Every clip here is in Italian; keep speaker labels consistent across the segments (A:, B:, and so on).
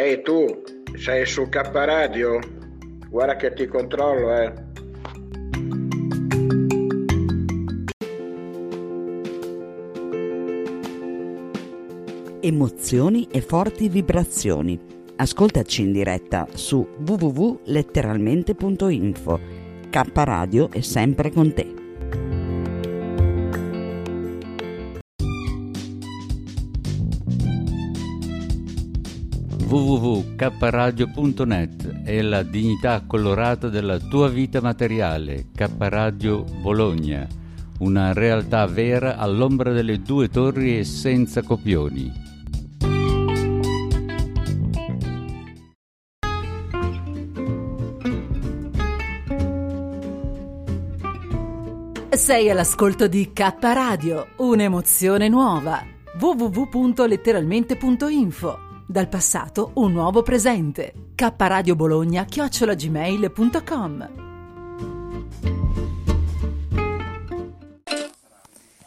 A: Ehi tu, sei su K Radio? Guarda che ti controllo, eh.
B: Emozioni e forti vibrazioni. Ascoltaci in diretta su www.letteralmente.info. K Radio è sempre con te.
C: www.kradio.net è la dignità colorata della tua vita materiale. K Radio Bologna, una realtà vera all'ombra delle due torri e senza copioni.
D: Sei all'ascolto di K Radio, un'emozione nuova. www.letteralmente.info dal passato un nuovo presente. K Radio Bologna chiocciolagmail.com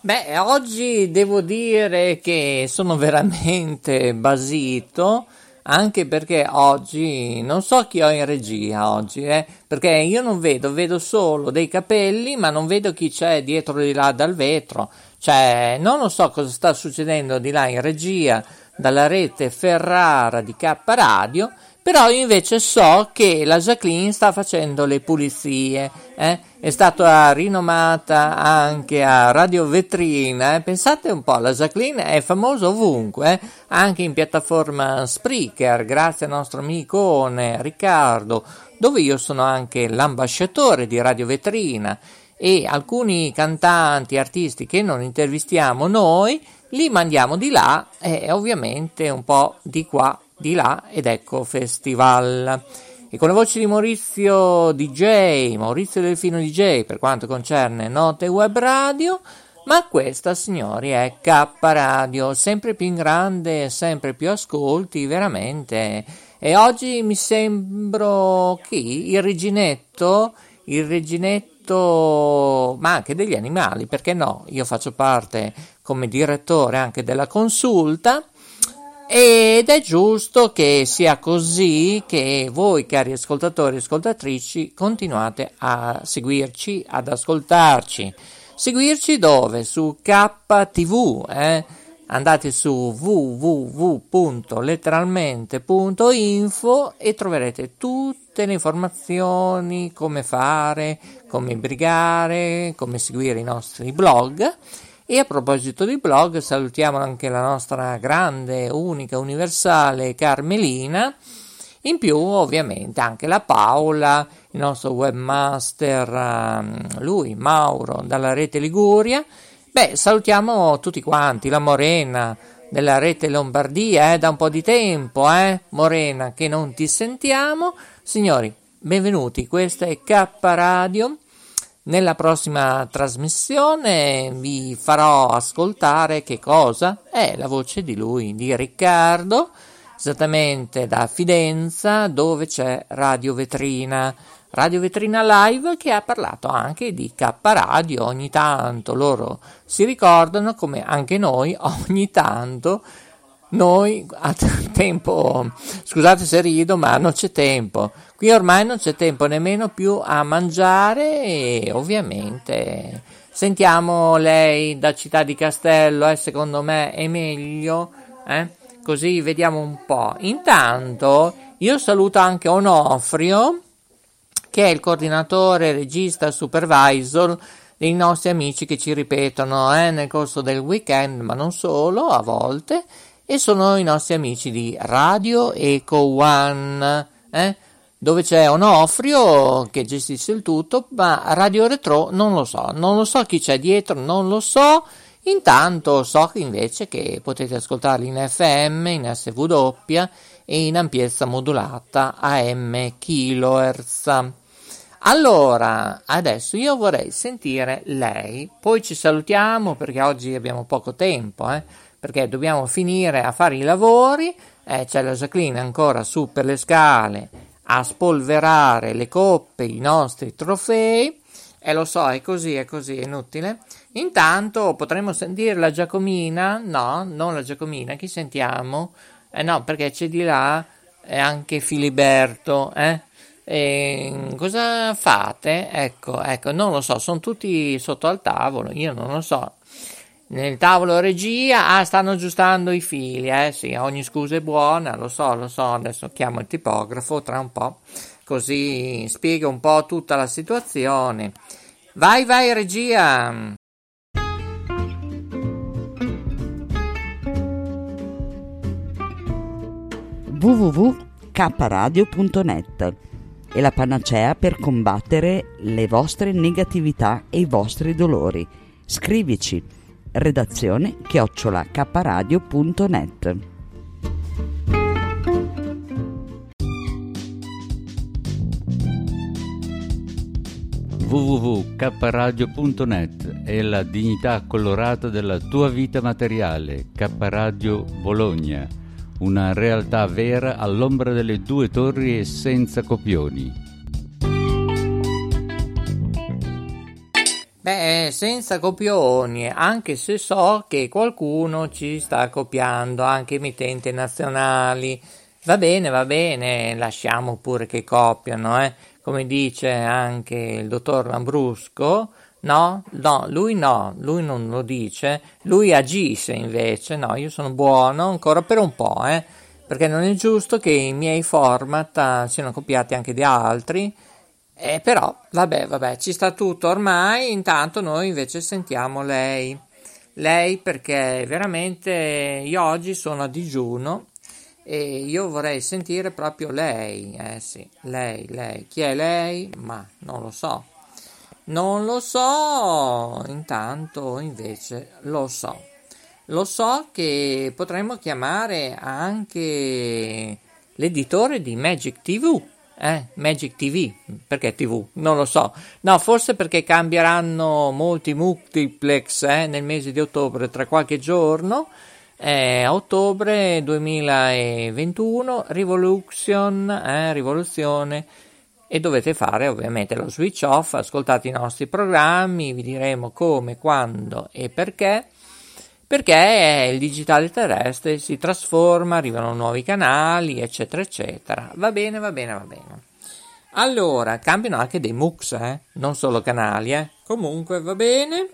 E: Beh, oggi devo dire che sono veramente basito anche perché oggi non so chi ho in regia oggi, eh, perché io non vedo, vedo solo dei capelli, ma non vedo chi c'è dietro di là dal vetro. Cioè, non lo so cosa sta succedendo di là in regia dalla rete Ferrara di K Radio, però io invece so che la Jacqueline sta facendo le pulizie, eh? è stata rinomata anche a Radio Vetrina, eh? pensate un po', la Jacqueline è famosa ovunque, eh? anche in piattaforma Spreaker, grazie al nostro amicone Riccardo, dove io sono anche l'ambasciatore di Radio Vetrina e alcuni cantanti, artisti che non intervistiamo noi, li mandiamo di là e ovviamente un po' di qua, di là ed ecco festival. E con la voce di Maurizio DJ, Maurizio Delfino DJ per quanto concerne Note Web Radio, ma questa signori è K Radio, sempre più in grande, sempre più ascolti, veramente. E oggi mi sembro chi? Il reginetto, il reginetto, ma anche degli animali, perché no? Io faccio parte come direttore anche della consulta ed è giusto che sia così che voi cari ascoltatori e ascoltatrici continuate a seguirci, ad ascoltarci. Seguirci dove? Su KTV, eh? Andate su www.letteralmente.info e troverete tutte le informazioni, come fare, come brigare, come seguire i nostri blog e a proposito di blog, salutiamo anche la nostra grande, unica, universale Carmelina. In più, ovviamente, anche la Paola, il nostro webmaster, ehm, lui, Mauro, dalla rete Liguria. Beh, salutiamo tutti quanti, la Morena della rete Lombardia, eh, da un po' di tempo, eh, Morena, che non ti sentiamo. Signori, benvenuti, questa è K Radio nella prossima trasmissione vi farò ascoltare che cosa? È la voce di lui, di Riccardo, esattamente da Fidenza, dove c'è Radio Vetrina. Radio Vetrina Live che ha parlato anche di K Radio ogni tanto. Loro si ricordano come anche noi ogni tanto noi a tempo, scusate se rido, ma non c'è tempo. Qui ormai non c'è tempo nemmeno più a mangiare e ovviamente sentiamo lei da Città di Castello, eh, secondo me è meglio, eh? Così vediamo un po'. Intanto io saluto anche Onofrio, che è il coordinatore, regista, supervisor dei nostri amici che ci ripetono eh, nel corso del weekend, ma non solo, a volte e sono i nostri amici di Radio Eco One, eh? dove c'è Onofrio che gestisce il tutto, ma Radio Retro non lo so, non lo so chi c'è dietro, non lo so. Intanto so invece che potete ascoltarli in FM, in SW e in ampiezza modulata AM kHz. Allora, adesso io vorrei sentire lei, poi ci salutiamo perché oggi abbiamo poco tempo, eh? perché dobbiamo finire a fare i lavori, eh, c'è la Jacqueline ancora su per le scale a spolverare le coppe, i nostri trofei, e lo so, è così, è così, è inutile. Intanto potremmo sentire la Giacomina, no, non la Giacomina, chi sentiamo? Eh no, perché c'è di là e anche Filiberto, eh? E cosa fate? Ecco, ecco, non lo so, sono tutti sotto al tavolo, io non lo so. Nel tavolo regia, ah, stanno aggiustando i fili, eh sì, ogni scusa è buona, lo so, lo so, adesso chiamo il tipografo tra un po', così spiega un po' tutta la situazione. Vai, vai, regia!
B: www.kradio.net è la panacea per combattere le vostre negatività e i vostri dolori. Scrivici redazione chiocciola kradio.net
C: www.kradio.net è la dignità colorata della tua vita materiale. K Radio Bologna una realtà vera all'ombra delle due torri e senza copioni.
E: Beh, senza copioni, anche se so che qualcuno ci sta copiando, anche emittenti nazionali. Va bene, va bene, lasciamo pure che copiano, eh. Come dice anche il dottor Lambrusco, No, no, lui no, lui non lo dice, lui agisce invece, no, io sono buono ancora per un po', eh, perché non è giusto che i miei format uh, siano copiati anche di altri, eh, però, vabbè, vabbè, ci sta tutto ormai, intanto noi invece sentiamo lei, lei perché veramente io oggi sono a digiuno e io vorrei sentire proprio lei, eh sì, lei, lei, chi è lei? Ma non lo so. Non lo so, intanto invece lo so. Lo so che potremmo chiamare anche l'editore di Magic TV. Eh, Magic TV, perché TV? Non lo so. No, forse perché cambieranno molti multiplex eh, nel mese di ottobre, tra qualche giorno. Eh, ottobre 2021, Revolution, eh, rivoluzione e dovete fare ovviamente lo switch off, ascoltate i nostri programmi, vi diremo come, quando e perché, perché il digitale terrestre si trasforma, arrivano nuovi canali, eccetera, eccetera. Va bene, va bene, va bene. Allora, cambiano anche dei MUX, eh? non solo canali, eh? Comunque va bene.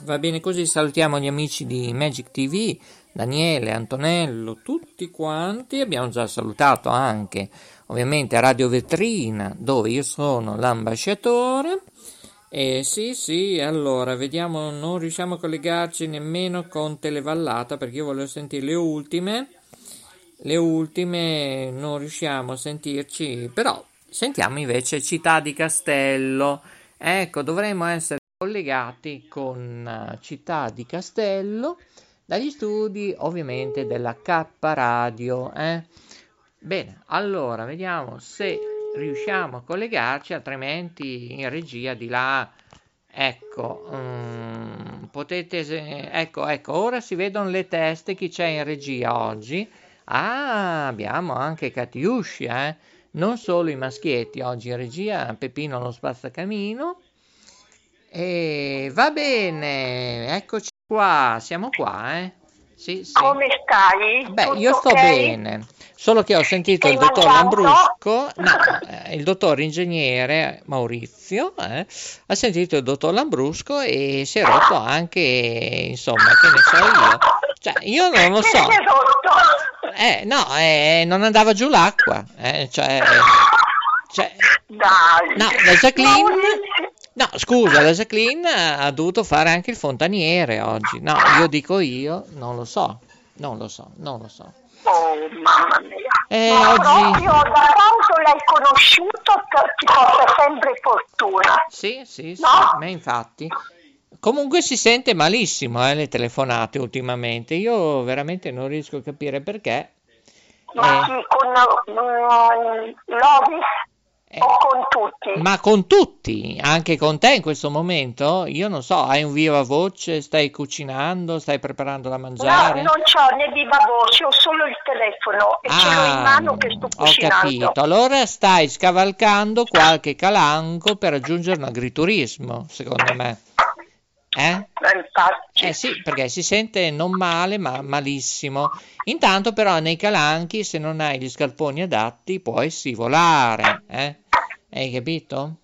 E: Va bene così, salutiamo gli amici di Magic TV, Daniele, Antonello, tutti quanti. Abbiamo già salutato anche ovviamente Radio Vetrina, dove io sono l'ambasciatore. E sì, sì, allora vediamo, non riusciamo a collegarci nemmeno con Televallata perché io volevo sentire le ultime. Le ultime non riusciamo a sentirci, però sentiamo invece Città di Castello. Ecco, dovremmo essere collegati con eh, Città di Castello dagli studi ovviamente della K Radio. Eh? Bene, allora vediamo se riusciamo a collegarci, altrimenti in regia di là. Ecco, um, potete. Ecco, ecco, ora si vedono le teste chi c'è in regia oggi. Ah, abbiamo anche Katiuscia, eh? non solo i maschietti oggi in regia, Peppino lo spazzacamino. E va bene, eccoci qua, siamo qua, eh?
F: Sì, sì. Come stai?
E: Beh, Tutto io sto okay? bene. Solo che ho sentito il dottor Lambrusco, no, eh, il dottor ingegnere Maurizio, eh, ha sentito il dottor Lambrusco e si è rotto anche, insomma, che ne so io. Cioè, io non lo so. Eh, no, eh, non andava giù l'acqua. Eh, cioè, cioè,
F: Dai.
E: No, la Jacqueline... Scusa, la Jacqueline ha dovuto fare anche il fontaniere oggi. No, io dico io, non lo so, non lo so, non lo so.
F: Oh, mamma mia.
E: Eh, Ma oggi...
F: proprio da quanto l'hai conosciuto ti porta sempre fortuna.
E: Sì, sì, sì,
F: no?
E: ma infatti. Comunque si sente malissimo eh, le telefonate ultimamente. Io veramente non riesco a capire perché.
F: Ma eh... sì, con uh, Lovis o con tutti?
E: Ma con tutti, anche con te in questo momento? Io non so, hai un viva voce, stai cucinando, stai preparando da mangiare?
F: No, non ho né viva voce, ho solo il telefono e ah, ce l'ho in ah, mano che sto cucinando.
E: Ho capito, allora stai scavalcando qualche calanco per raggiungere un agriturismo, secondo me. Eh? Eh sì, perché si sente non male, ma malissimo. Intanto però nei calanchi, se non hai gli scarponi adatti, puoi scivolare. Eh? Hai capito?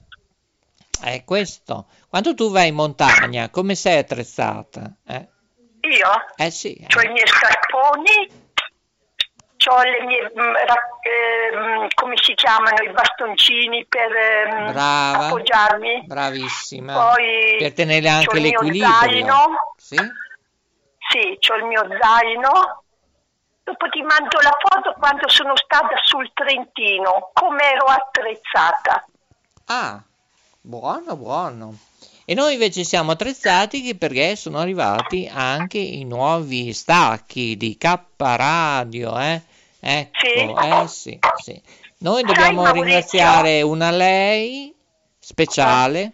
E: È questo. Quando tu vai in montagna, come sei attrezzata? Eh?
F: Io?
E: Eh sì.
F: Ho i miei scarponi, ho le mie, eh, come si chiamano, i bastoncini per eh,
E: Brava,
F: appoggiarmi.
E: Bravissima.
F: Poi
E: per tenere anche
F: c'ho il mio
E: l'equilibrio.
F: zaino.
E: Sì?
F: Sì, ho il mio zaino. Dopo ti mando la foto quando sono stata sul Trentino, come ero attrezzata.
E: Ah, buono, buono. E noi invece siamo attrezzati perché sono arrivati anche i nuovi stacchi di K Radio, eh? Ecco,
F: Sì.
E: eh sì, sì. Noi dobbiamo
F: Maurizio?
E: ringraziare una lei speciale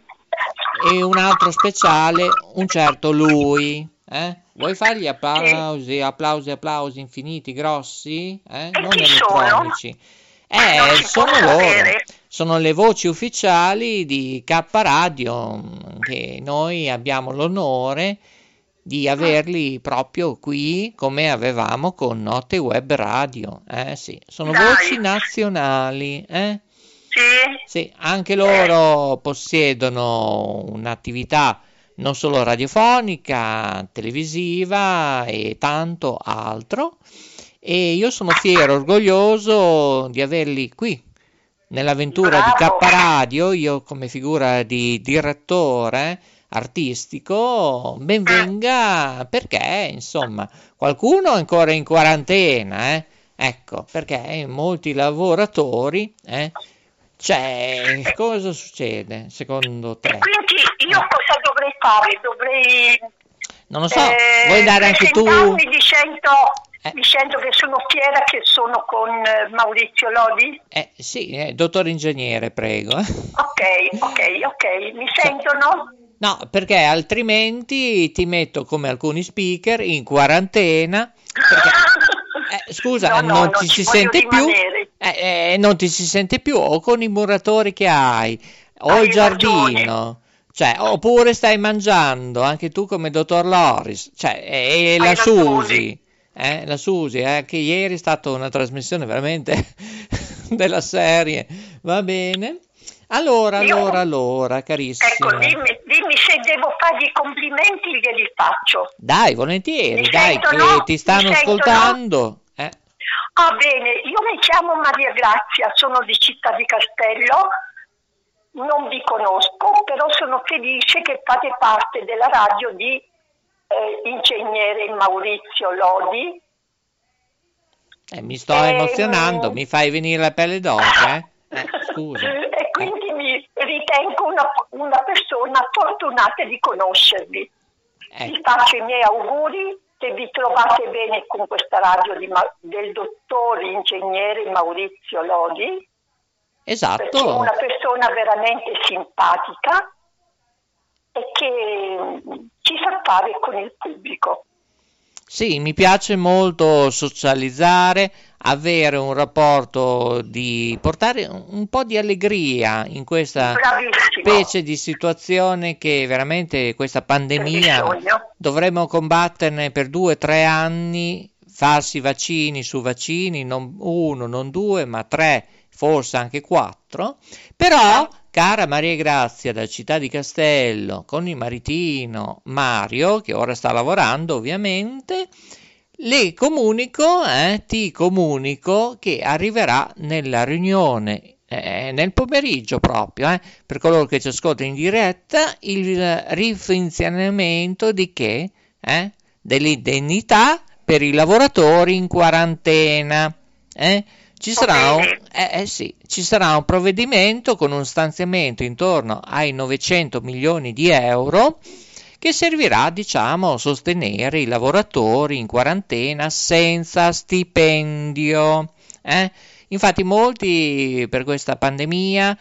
E: e un altro speciale, un certo lui. Eh? Vuoi fargli applausi, applausi, applausi infiniti, grossi? Eh?
F: E
E: Non elettronici. Eh, sono loro.
F: sapere.
E: Sono le voci ufficiali di K Radio che noi abbiamo l'onore di averli proprio qui come avevamo con Notte Web Radio. Eh sì, sono
F: Dai.
E: voci nazionali, eh?
F: Sì?
E: Sì, anche loro possiedono un'attività non solo radiofonica, televisiva e tanto altro. E io sono fiero, orgoglioso di averli qui nell'avventura di
F: Bravo.
E: K Radio, io come figura di direttore artistico, ben venga perché insomma qualcuno è ancora in quarantena, eh? Ecco, perché molti lavoratori, eh? Cioè, cosa succede secondo te?
F: Quindi dovrei fare? Dovrei
E: Non lo so,
F: eh,
E: vuoi dare anche tu?
F: dicendo,
E: Eh.
F: dicendo che sono fiera che sono con eh, Maurizio Lodi?
E: Eh sì, eh, dottor ingegnere, prego.
F: Ok, ok, ok, mi sentono?
E: No, perché altrimenti ti metto come alcuni speaker in quarantena. Perché, eh, scusa,
F: No, no,
E: non
F: non
E: ti si sente più? Eh, eh, non ti si sente più o con i muratori che hai o
F: Hai
E: il giardino. Cioè, oppure stai mangiando anche tu come dottor Loris, cioè, e, e la. Susi, eh, la Susi, eh, che ieri è stata una trasmissione veramente della serie, va bene? Allora,
F: Io-
E: allora, allora, carissima.
F: Ecco, dimmi, dimmi se devo fargli i complimenti, glieli faccio.
E: Dai, volentieri,
F: Mi
E: dai,
F: sentono?
E: che ti stanno
F: Mi
E: ascoltando. Eh,
F: Ah, bene, io mi chiamo Maria Grazia, sono di Città di Castello, non vi conosco, però sono felice che fate parte della radio di eh, ingegnere Maurizio Lodi.
E: eh, mi sto
F: Ehm,
E: emozionando, mi fai venire la pelle d'oca, eh? Eh, scusa.
F: E quindi mi ritengo una, una persona fortunata di conoscervi. Vi
E: Ecco,
F: faccio i miei auguri che vi trovate bene con questa radio di del dottor ingegnere Maurizio Lodi, perché
E: esatto.
F: una persona veramente simpatica e che ci sa fare con il pubblico.
E: Sì, mi piace molto socializzare, avere un rapporto di portare un po' di allegria in questa
F: Bravissimo.
E: specie di situazione che veramente questa pandemia dovremmo combatterne per due o tre anni, farsi vaccini su vaccini, non uno, non due, ma tre, forse anche quattro. Però, cara Maria Grazia da Città di Castello, con il maritino Mario, che ora sta lavorando ovviamente, le comunico, eh, ti comunico che arriverà nella riunione eh, nel pomeriggio proprio, eh, per coloro che ci ascoltano in diretta, il rifinanziamento di che? Eh? Dell'indennità per i lavoratori in quarantena. Eh? Ci sarà, un, eh, eh sì, ci sarà un provvedimento con un stanziamento intorno ai 900 milioni di euro che servirà, diciamo, a sostenere i lavoratori in quarantena senza stipendio. eh? Infatti molti per questa pandemia,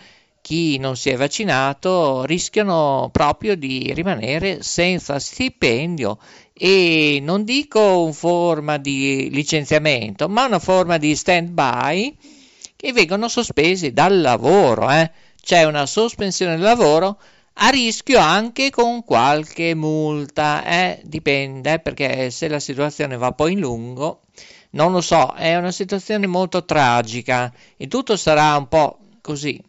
E: chi non si è vaccinato, rischiano proprio di rimanere senza stipendio e non dico una forma di licenziamento, ma una forma di stand-by che vengono sospesi dal lavoro. eh. C'è una sospensione del lavoro a rischio anche con qualche multa, eh? dipende perché se la situazione va poi in lungo, non lo so, è una situazione molto tragica e tutto sarà un po' così,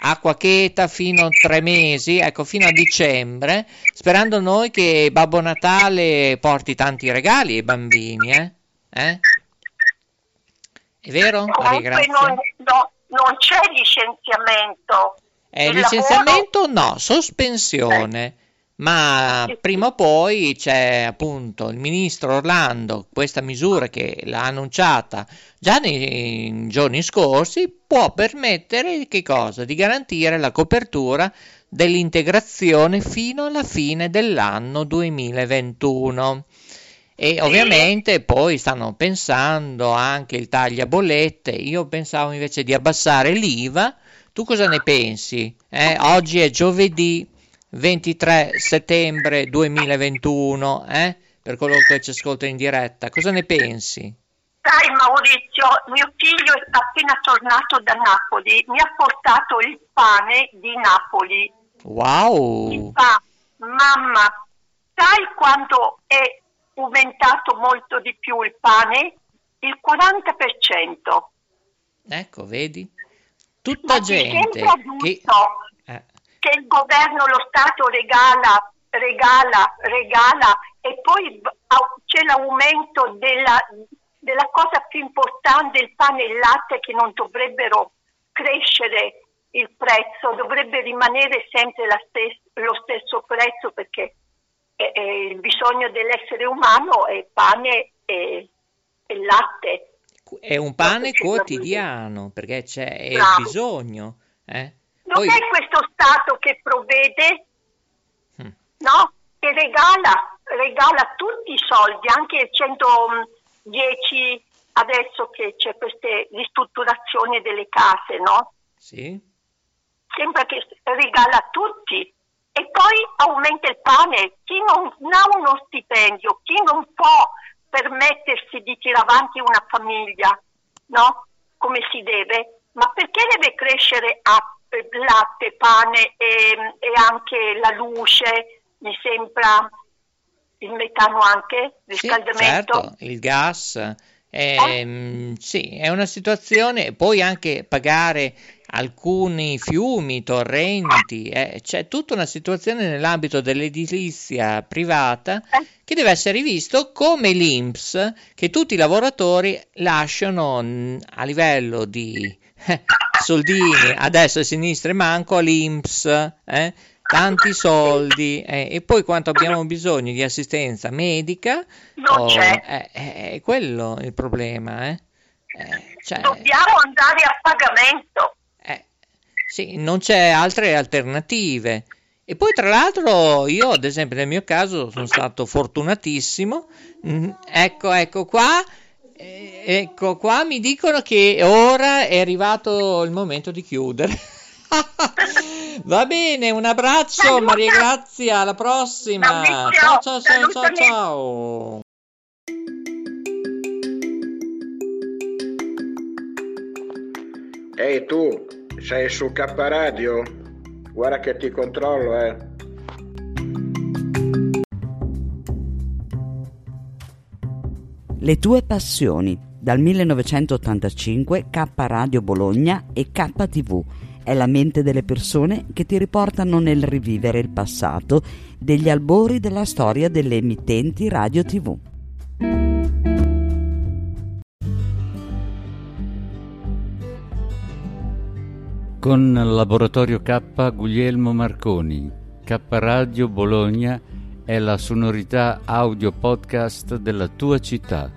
E: acqua cheta fino a tre mesi, ecco fino a dicembre, sperando noi che Babbo Natale porti tanti regali ai bambini, eh? eh? È vero?
F: Comunque non, no, non c'è licenziamento
E: eh, licenziamento no, sospensione. Eh. Ma prima o poi c'è appunto il ministro Orlando, questa misura che l'ha annunciata già nei giorni scorsi, può permettere che cosa? Di garantire la copertura dell'integrazione fino alla fine dell'anno 2021. E ovviamente poi stanno pensando anche il tagliabollette. Io pensavo invece di abbassare l'IVA tu cosa ne pensi? Eh? Oggi è giovedì 23 settembre 2021, eh? per coloro che ci ascoltano in diretta. Cosa ne pensi?
F: Sai Maurizio, mio figlio è appena tornato da Napoli, mi ha portato il pane di Napoli.
E: Wow!
F: Pa- mamma, sai quanto è aumentato molto di più il pane? Il 40%.
E: Ecco, vedi? tutta gente che.
F: Che il governo, lo Stato regala, regala, regala e poi c'è l'aumento della, della cosa più importante, il pane e il latte che non dovrebbero crescere il prezzo, dovrebbe rimanere sempre stes- lo stesso prezzo perché è, è il bisogno dell'essere umano è pane e, e latte
E: è un pane quotidiano perché c'è il bisogno. Eh?
F: Non Poi... è questo Stato che provvede, mm. no? Che regala, regala tutti i soldi, anche il 110 adesso che c'è questa ristrutturazione delle case, no?
E: Sì.
F: Sembra che regala tutti. E poi aumenta il pane. Chi non ha uno stipendio, chi non può permettersi di tirare avanti una famiglia, no? Come si deve, ma perché deve crescere a latte, pane e, e anche la luce, mi sembra il metano anche, il
E: sì,
F: riscaldamento?
E: Certo, il gas. Eh, eh? Sì, è una situazione, poi anche pagare alcuni fiumi, torrenti, eh, c'è tutta una situazione nell'ambito dell'edilizia privata eh. che deve essere visto come l'INPS che tutti i lavoratori lasciano a livello di eh, soldini a destra e a sinistra e manco all'INPS, eh, tanti soldi eh, e poi quanto abbiamo bisogno di assistenza medica,
F: non oh, c'è.
E: Eh, è quello il problema. Eh.
F: Cioè, Dobbiamo andare a pagamento.
E: Sì, non c'è altre alternative. E poi tra l'altro io ad esempio nel mio caso sono stato fortunatissimo. Mm, ecco, ecco qua. Eh, ecco qua mi dicono che ora è arrivato il momento di chiudere. Va bene, un abbraccio Maria Grazia, alla prossima. Ciao ciao ciao ciao ciao.
A: Ehi tu, sei su K Radio? Guarda che ti controllo, eh.
B: Le tue passioni. Dal 1985 K Radio Bologna e KTV è la mente delle persone che ti riportano nel rivivere il passato degli albori della storia delle emittenti radio TV.
C: Con Laboratorio K Guglielmo Marconi, K Radio Bologna è la sonorità audio podcast della tua città.